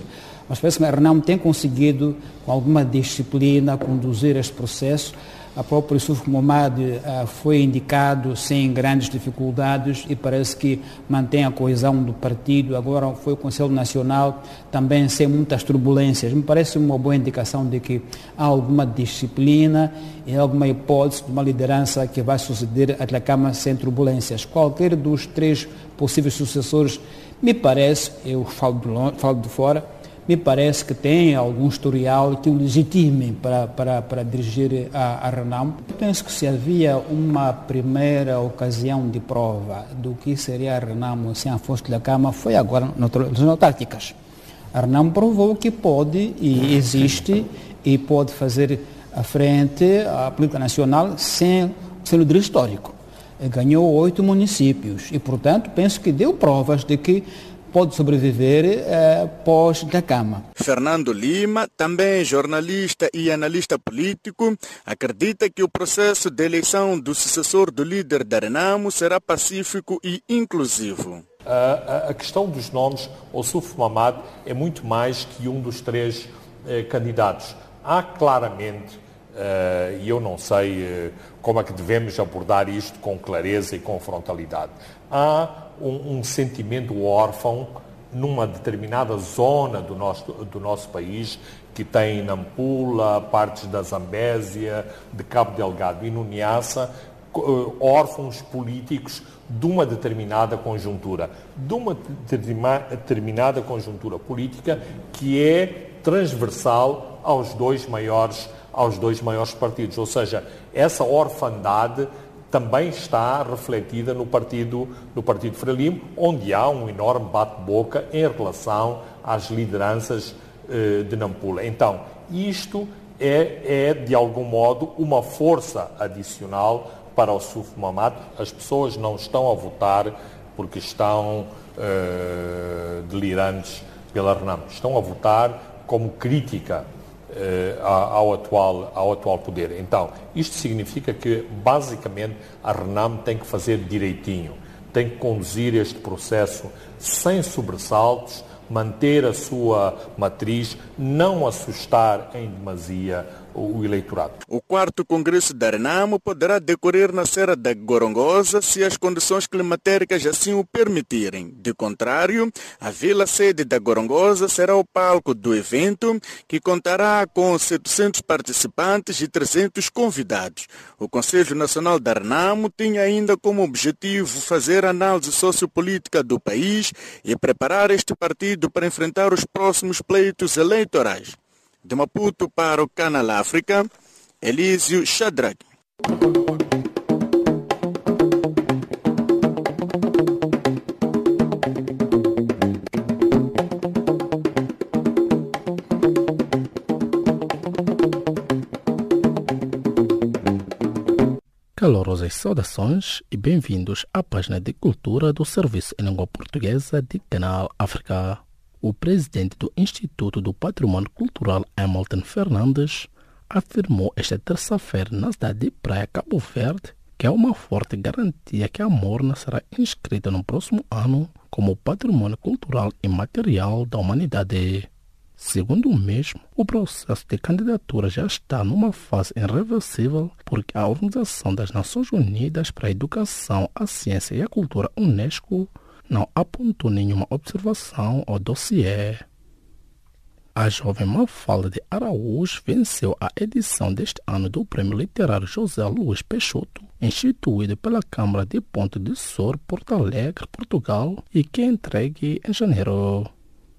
Mas parece que a Renamo tem conseguido, com alguma disciplina, conduzir este processo a próprio Yusuf Momad uh, foi indicado sem grandes dificuldades e parece que mantém a coesão do partido. Agora foi o Conselho Nacional também sem muitas turbulências. Me parece uma boa indicação de que há alguma disciplina e alguma hipótese de uma liderança que vai suceder a Câmara sem turbulências. Qualquer dos três possíveis sucessores, me parece, eu falo de, longe, falo de fora, me parece que tem algum historial que o legitime para, para, para dirigir a, a. Penso que se havia uma primeira ocasião de prova do que seria a Renam sem a força da Cama, foi agora nas autárquicas. A Renam provou que pode e existe e pode fazer a frente à política nacional sem ser líder histórico. Ganhou oito municípios e, portanto, penso que deu provas de que pode sobreviver eh, pós da cama. Fernando Lima, também jornalista e analista político, acredita que o processo de eleição do sucessor do líder da Renamo será pacífico e inclusivo. A, a questão dos nomes, o Suf Mamad é muito mais que um dos três eh, candidatos. Há claramente, e eu não sei eh, como é que devemos abordar isto com clareza e com frontalidade, há um, um sentimento órfão numa determinada zona do nosso, do nosso país, que tem Nampula, partes da Zambésia, de Cabo Delgado e no Niassa, eh, órfãos políticos de uma determinada conjuntura, de uma determinada conjuntura política que é transversal aos dois maiores aos dois maiores partidos, ou seja, essa orfandade também está refletida no partido, no partido Frelimo, onde há um enorme bate-boca em relação às lideranças eh, de Nampula. Então, isto é, é, de algum modo, uma força adicional para o SUF Mamad. As pessoas não estão a votar porque estão eh, delirantes pela Renam. Estão a votar como crítica ao, atual, ao atual poder. Então, isto significa que, basicamente, a RENAM tem que fazer direitinho, tem que conduzir este processo sem sobressaltos, manter a sua matriz, não assustar em demasia o eleitorado. O quarto Congresso da Renamo poderá decorrer na Serra da Gorongosa se as condições climatéricas assim o permitirem. De contrário, a vila sede da Gorongosa será o palco do evento, que contará com 700 participantes e 300 convidados. O Conselho Nacional da Renamo tinha ainda como objetivo fazer análise sociopolítica do país e preparar este partido para enfrentar os próximos pleitos eleitorais. De Maputo para o Canal África, Elísio Shadrach. Calorosas saudações e bem-vindos à página de cultura do Serviço em Língua Portuguesa de Canal África o presidente do Instituto do Patrimônio Cultural, Hamilton Fernandes, afirmou esta terça-feira na cidade de Praia Cabo Verde que há uma forte garantia que a Morna será inscrita no próximo ano como Patrimônio Cultural e Material da Humanidade. Segundo o mesmo, o processo de candidatura já está numa fase irreversível porque a Organização das Nações Unidas para a Educação, a Ciência e a Cultura, UNESCO, não apontou nenhuma observação ao dossiê. A jovem Mafalda de Araújo venceu a edição deste ano do Prêmio Literário José Luiz Peixoto, instituído pela Câmara de Ponte de Sor, Porto Alegre, Portugal, e que é entregue em janeiro.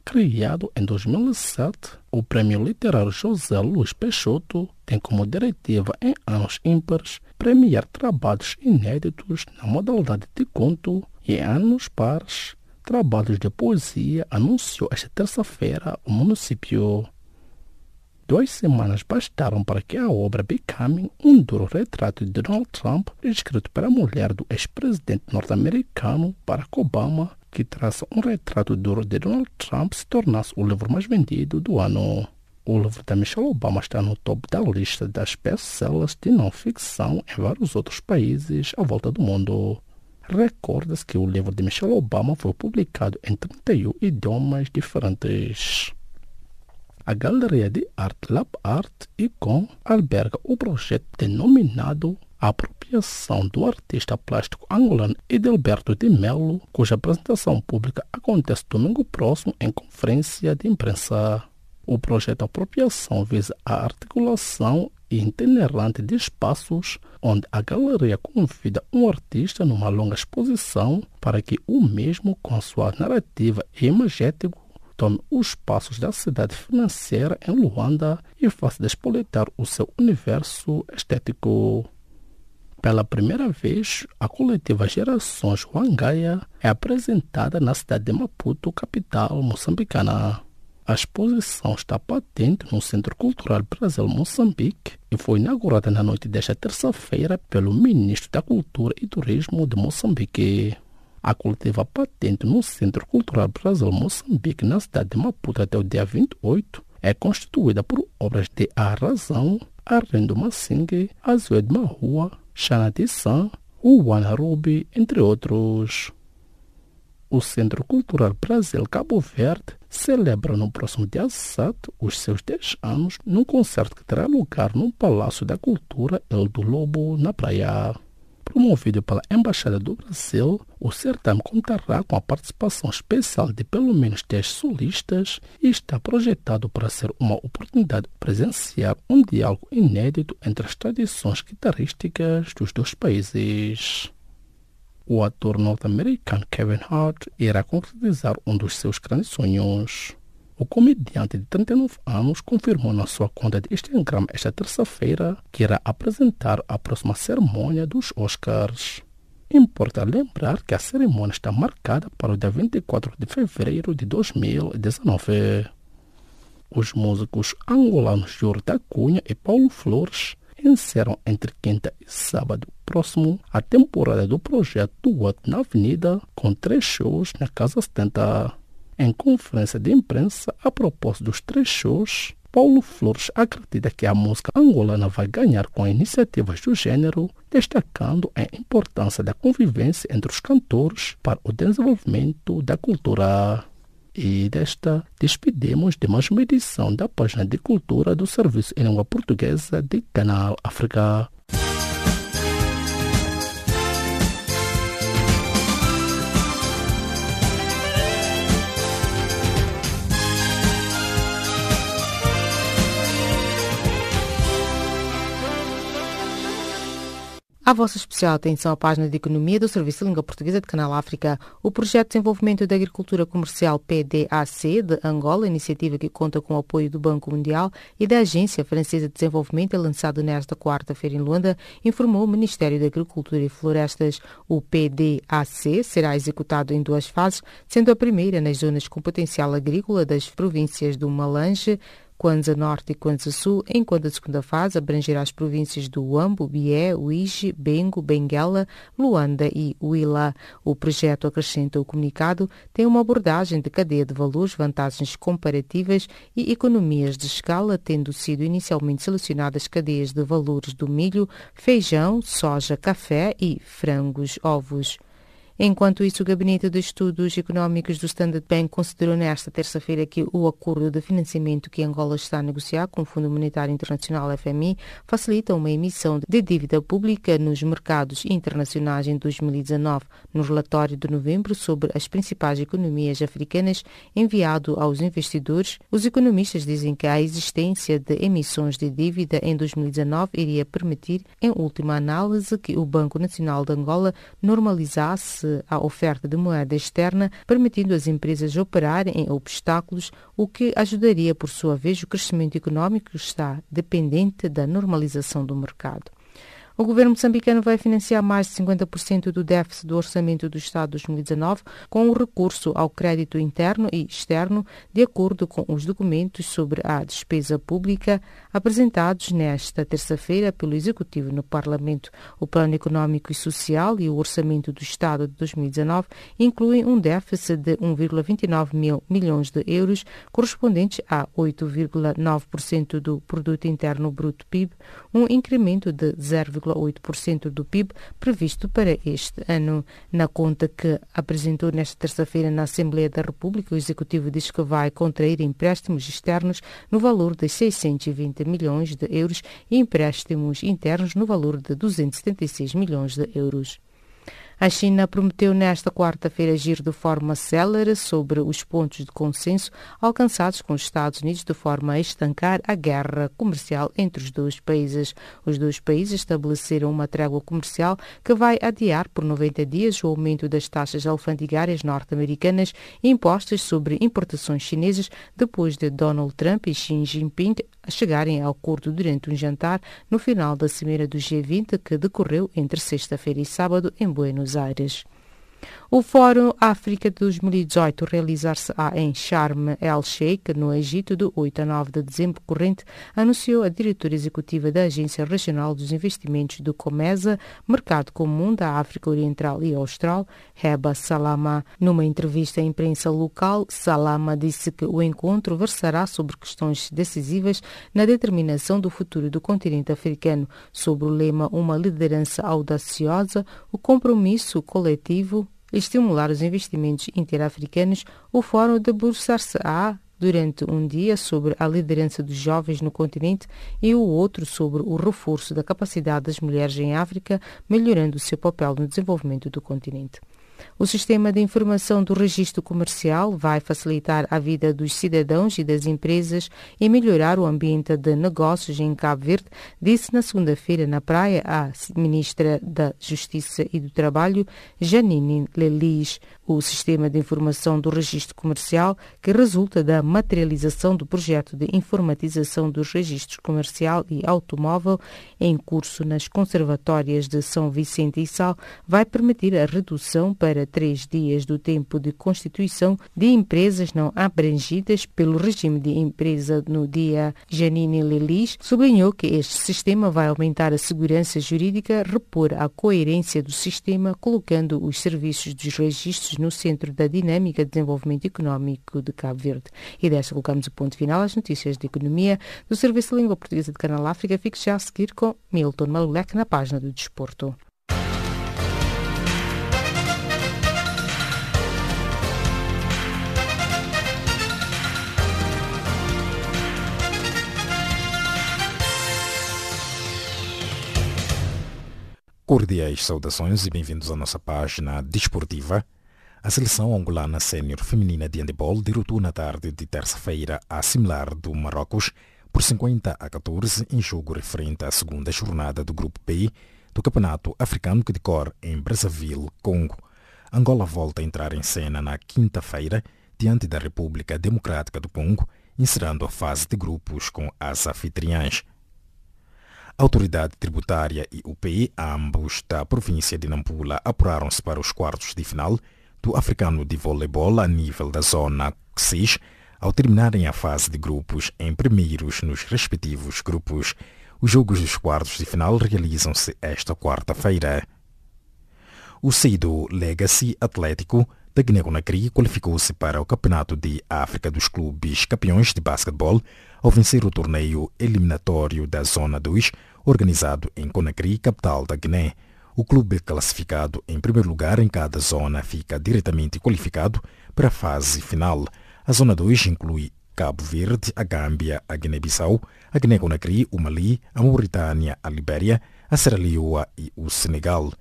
Criado em 2007, o Prêmio Literário José Luiz Peixoto tem como diretiva em anos ímpares premiar trabalhos inéditos na modalidade de conto e anos pares, trabalhos de poesia, anunciou esta terça-feira o município. Duas semanas bastaram para que a obra Becoming, um duro retrato de Donald Trump, escrito pela mulher do ex-presidente norte-americano Barack Obama, que traça um retrato duro de Donald Trump, se tornasse o livro mais vendido do ano. O livro da Michelle Obama está no topo da lista das best-sellers de não-ficção em vários outros países à volta do mundo. Recorda-se que o livro de Michelle Obama foi publicado em 31 idiomas diferentes. A Galeria de Arte Lab Art Icon alberga o projeto denominado Apropriação do artista plástico angolano Edelberto de Melo, cuja apresentação pública acontece domingo próximo em conferência de imprensa. O projeto Apropriação visa a articulação itinerante de espaços onde a galeria convida um artista numa longa exposição para que o mesmo, com sua narrativa e imagético, tome os passos da cidade financeira em Luanda e faça despoletar o seu universo estético. Pela primeira vez, a coletiva Gerações Wangaia é apresentada na cidade de Maputo, capital moçambicana. A exposição está patente no Centro Cultural Brasil Moçambique e foi inaugurada na noite desta terça-feira pelo Ministro da Cultura e Turismo de Moçambique. A coletiva patente no Centro Cultural Brasil Moçambique, na cidade de Maputo, até o dia 28, é constituída por obras de A Razão, Arrendo Massingue, Azued Mahua, Xana Tissan, Uwana Ruby, entre outros. O Centro Cultural Brasil Cabo Verde celebra no próximo dia 7 os seus 10 anos num concerto que terá lugar no Palácio da Cultura El do Lobo, na praia. Promovido pela Embaixada do Brasil, o certame contará com a participação especial de pelo menos 10 solistas e está projetado para ser uma oportunidade de presenciar um diálogo inédito entre as tradições guitarrísticas dos dois países. O ator norte-americano Kevin Hart irá concretizar um dos seus grandes sonhos. O comediante de 39 anos confirmou na sua conta de Instagram esta terça-feira que irá apresentar a próxima cerimônia dos Oscars. Importa lembrar que a cerimônia está marcada para o dia 24 de fevereiro de 2019. Os músicos angolanos Júlio da Cunha e Paulo Flores encerram entre quinta e sábado próximo a temporada do projeto What na Avenida, com três shows na Casa 70. Em conferência de imprensa a propósito dos três shows, Paulo Flores acredita que a música angolana vai ganhar com iniciativas do gênero, destacando a importância da convivência entre os cantores para o desenvolvimento da cultura. E desta despedimos de mais uma edição da página de cultura do Serviço em Língua Portuguesa de Canal África. A vossa especial atenção à página de Economia do Serviço de Língua Portuguesa de Canal África. O Projeto de Desenvolvimento da Agricultura Comercial PDAC de Angola, iniciativa que conta com o apoio do Banco Mundial e da Agência Francesa de Desenvolvimento, lançado nesta quarta-feira em Luanda, informou o Ministério da Agricultura e Florestas. O PDAC será executado em duas fases, sendo a primeira nas zonas com potencial agrícola das províncias do Malange, Kwanza Norte e Kwanza Sul, enquanto a segunda fase abrangerá as províncias do Uambo, Bié, Uige, Bengo, Benguela, Luanda e Huila. O projeto, acrescenta o comunicado, tem uma abordagem de cadeia de valores, vantagens comparativas e economias de escala, tendo sido inicialmente selecionadas cadeias de valores do milho, feijão, soja, café e frangos, ovos. Enquanto isso, o Gabinete de Estudos Económicos do Standard Bank considerou nesta terça-feira que o acordo de financiamento que Angola está a negociar com o Fundo Monetário Internacional FMI facilita uma emissão de dívida pública nos mercados internacionais em 2019. No relatório de novembro sobre as principais economias africanas enviado aos investidores, os economistas dizem que a existência de emissões de dívida em 2019 iria permitir, em última análise, que o Banco Nacional de Angola normalizasse a oferta de moeda externa, permitindo às empresas operarem em obstáculos, o que ajudaria, por sua vez, o crescimento econômico que está dependente da normalização do mercado. O governo moçambicano vai financiar mais de 50% do déficit do orçamento do Estado de 2019 com o recurso ao crédito interno e externo, de acordo com os documentos sobre a despesa pública apresentados nesta terça-feira pelo Executivo no Parlamento. O Plano Econômico e Social e o Orçamento do Estado de 2019 incluem um déficit de 1,29 mil milhões de euros, correspondentes a 8,9% do Produto Interno Bruto PIB, um incremento de 0, 0,8% do PIB previsto para este ano. Na conta que apresentou nesta terça-feira na Assembleia da República, o Executivo diz que vai contrair empréstimos externos no valor de 620 milhões de euros e empréstimos internos no valor de 276 milhões de euros. A China prometeu nesta quarta-feira agir de forma célere sobre os pontos de consenso alcançados com os Estados Unidos de forma a estancar a guerra comercial entre os dois países. Os dois países estabeleceram uma trégua comercial que vai adiar por 90 dias o aumento das taxas alfandegárias norte-americanas impostas sobre importações chinesas depois de Donald Trump e Xi Jinping chegarem a acordo durante um jantar no final da cimeira do G20 que decorreu entre sexta-feira e sábado em Buenos Aires. O Fórum África 2018 realizar-se-á em Sharm el-Sheikh, no Egito, de 8 a 9 de dezembro corrente, anunciou a diretora executiva da Agência Regional dos Investimentos do Comesa, Mercado Comum da África Oriental e Austral, Heba Salama. Numa entrevista à imprensa local, Salama disse que o encontro versará sobre questões decisivas na determinação do futuro do continente africano, sobre o lema Uma liderança audaciosa, o compromisso coletivo estimular os investimentos interafricanos, o Fórum debruçar-se-á durante um dia sobre a liderança dos jovens no continente e o outro sobre o reforço da capacidade das mulheres em África, melhorando o seu papel no desenvolvimento do continente. O sistema de informação do registro comercial vai facilitar a vida dos cidadãos e das empresas e melhorar o ambiente de negócios em Cabo Verde, disse na segunda-feira na praia a ministra da Justiça e do Trabalho, Janine Lelis. O sistema de informação do registro comercial, que resulta da materialização do projeto de informatização dos registros comercial e automóvel em curso nas conservatórias de São Vicente e Sal, vai permitir a redução para três dias do tempo de constituição de empresas não abrangidas pelo regime de empresa no dia. Janine Lelis sublinhou que este sistema vai aumentar a segurança jurídica, repor a coerência do sistema, colocando os serviços dos registros no centro da dinâmica de desenvolvimento económico de Cabo Verde. E desta colocamos o ponto final às notícias de economia do Serviço de Língua Portuguesa de Canal África. Fique já a seguir com Milton Malulek na página do Desporto. Cordiais saudações e bem-vindos à nossa página desportiva. A seleção angolana sénior feminina de handebol derrotou na tarde de terça-feira a similar do Marrocos por 50 a 14 em jogo referente à segunda jornada do Grupo B do Campeonato Africano que decorre em Brazzaville, Congo. Angola volta a entrar em cena na quinta-feira diante da República Democrática do Congo, encerrando a fase de grupos com as anfitriãs. Autoridade tributária e o PI, ambos da província de Nampula, apuraram-se para os quartos de final do africano de voleibol a nível da zona CIS, ao terminarem a fase de grupos em primeiros nos respectivos grupos. Os jogos dos quartos de final realizam-se esta quarta-feira. O Seido Legacy Atlético da Guiné-Conakry qualificou-se para o Campeonato de África dos Clubes Campeões de Basquetebol ao vencer o torneio eliminatório da Zona 2, organizado em Conakry, capital da Guiné. O clube classificado em primeiro lugar em cada zona fica diretamente qualificado para a fase final. A Zona 2 inclui Cabo Verde, a Gâmbia, a Guiné-Bissau, a Guiné-Conakry, o Mali, a Mauritânia, a Libéria, a Serra Leoa e o Senegal.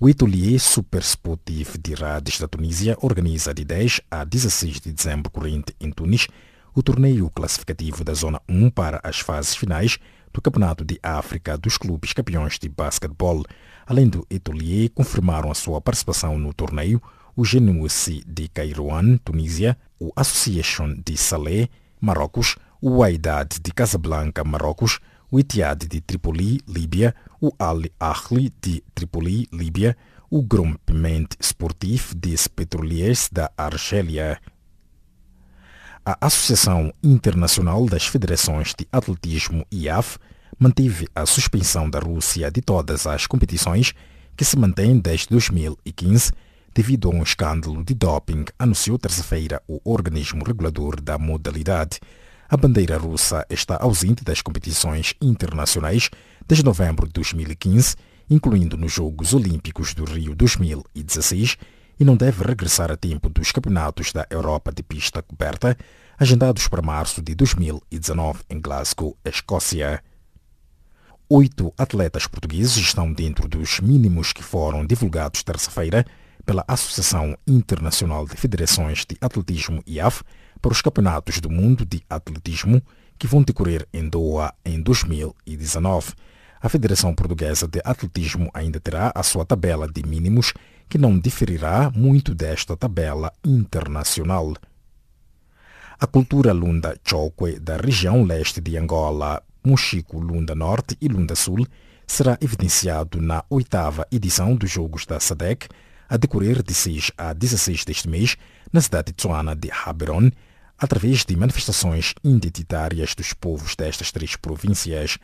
O Etolier Super Sportif de Rades da Tunísia organiza de 10 a 16 de dezembro corrente em Tunis o torneio classificativo da Zona 1 para as fases finais do Campeonato de África dos Clubes Campeões de Basquetebol. Além do Etolier, confirmaram a sua participação no torneio o GNUC de Kairouan, Tunísia, o Association de Salé, Marrocos, o Wydad de Casablanca, Marrocos, o Etihad de Tripoli, Líbia, o Al Ahly de Tripoli, Líbia, o Groupement Sportif des Petroliers da Argélia. A Associação Internacional das Federações de Atletismo, IAF, manteve a suspensão da Rússia de todas as competições que se mantém desde 2015 devido a um escândalo de doping, anunciou terça-feira o organismo regulador da modalidade. A bandeira russa está ausente das competições internacionais desde novembro de 2015, incluindo nos Jogos Olímpicos do Rio 2016, e não deve regressar a tempo dos Campeonatos da Europa de Pista Coberta, agendados para março de 2019 em Glasgow, Escócia. Oito atletas portugueses estão dentro dos mínimos que foram divulgados terça-feira pela Associação Internacional de Federações de Atletismo IAF para os Campeonatos do Mundo de Atletismo que vão decorrer em Doha em 2019. A Federação Portuguesa de Atletismo ainda terá a sua tabela de mínimos que não diferirá muito desta tabela internacional. A cultura Lunda Chokwe da região leste de Angola, Mochico Lunda Norte e Lunda Sul será evidenciado na oitava edição dos Jogos da SADEC, a decorrer de 6 a 16 deste mês, na cidade de Tsuana de Haberon, através de manifestações identitárias dos povos destas três províncias.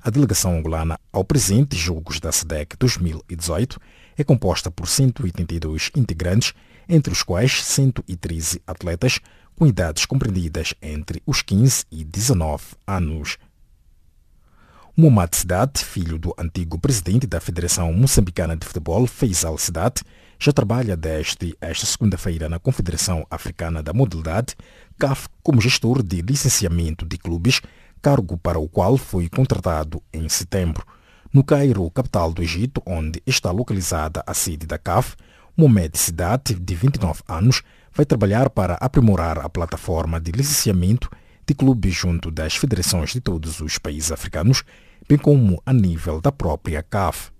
A delegação angolana ao presente Jogos da SEDEC 2018 é composta por 182 integrantes, entre os quais 113 atletas com idades compreendidas entre os 15 e 19 anos. Muhammad Sedat, filho do antigo presidente da Federação Moçambicana de Futebol, Faisal Sedat, já trabalha desde esta segunda-feira na Confederação Africana da Modalidade, CAF, como gestor de licenciamento de clubes, cargo para o qual foi contratado em setembro. No Cairo, capital do Egito, onde está localizada a sede da CAF, Mohamed Sidat, de 29 anos, vai trabalhar para aprimorar a plataforma de licenciamento de clubes junto das federações de todos os países africanos, bem como a nível da própria CAF.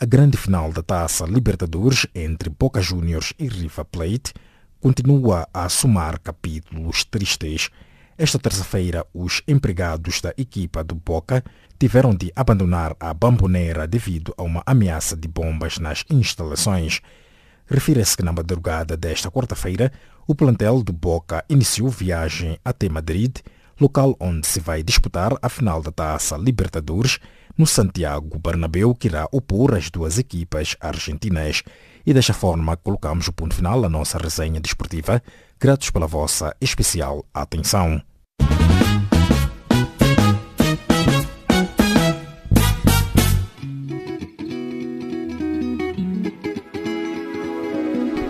A grande final da Taça Libertadores entre Boca Juniors e River Plate continua a somar capítulos tristes. Esta terça-feira, os empregados da equipa do Boca tiveram de abandonar a bamboneira devido a uma ameaça de bombas nas instalações. Refere-se que na madrugada desta quarta-feira, o plantel do Boca iniciou viagem até Madrid, local onde se vai disputar a final da Taça Libertadores no Santiago Bernabéu, que irá opor as duas equipas argentinas. E desta forma colocamos o ponto final à nossa resenha desportiva. Gratos pela vossa especial atenção.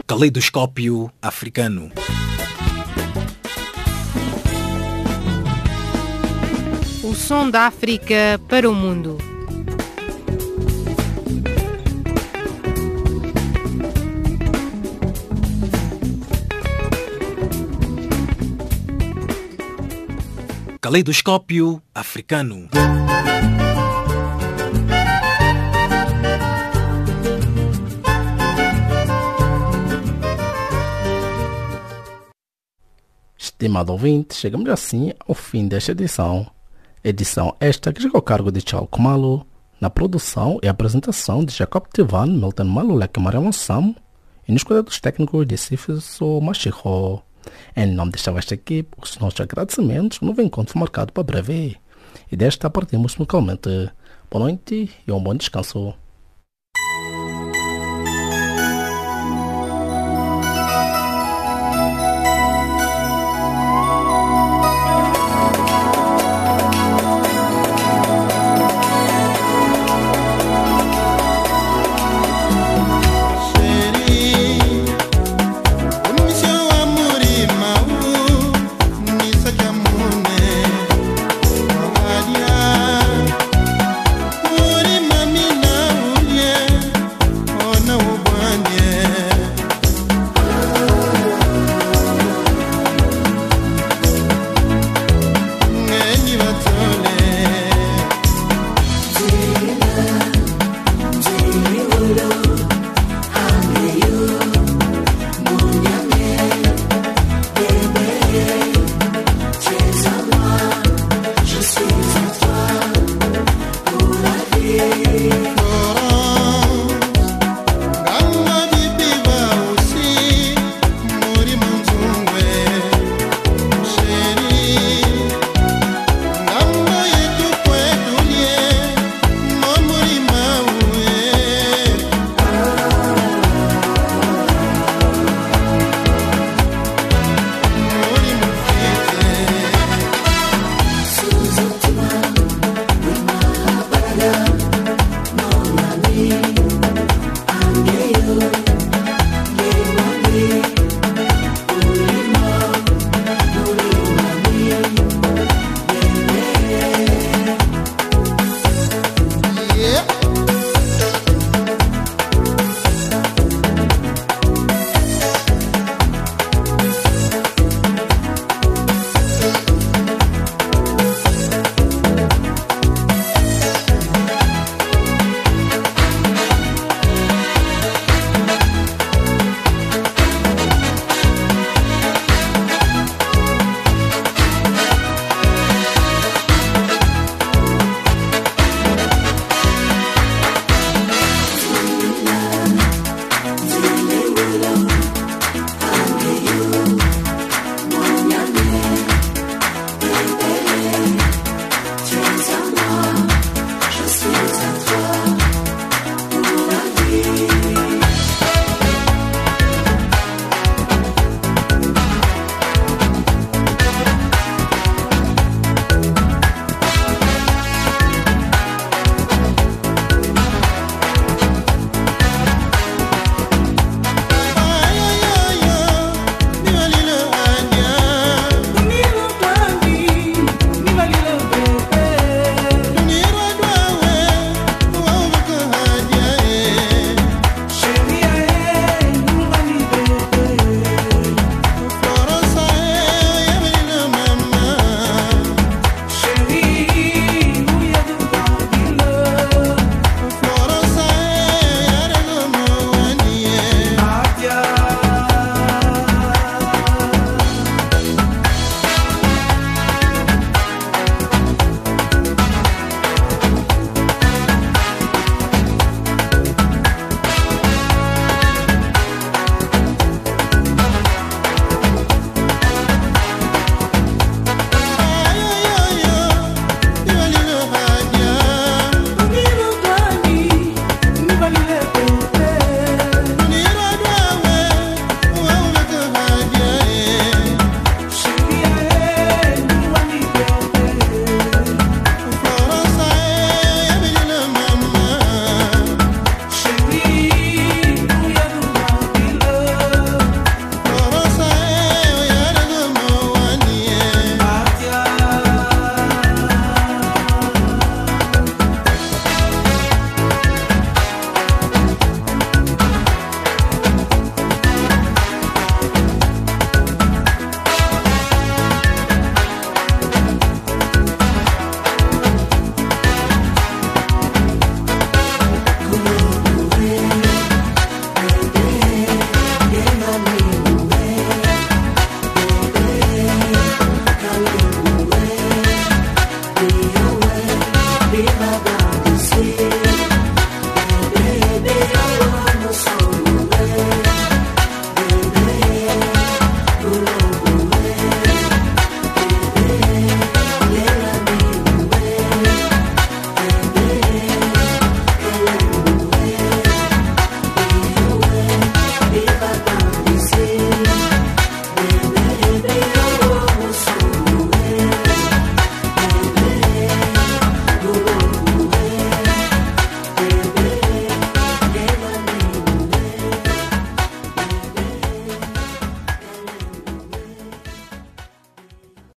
Caleidoscópio africano. O som da África para o mundo. Caleidoscópio africano. Estimado ouvinte, chegamos assim ao fim desta edição. Edição esta que chegou ao cargo de Charles Kumalo, na produção e apresentação de Jacob Tivan, Milton Malulek Mariam Sam e nos cuidados técnicos de Cifiso Machiho. Em nome desta vasta equipe, os nossos agradecimentos, novo encontro marcado para breve. E desta partimos musicalmente. Boa noite e um bom descanso.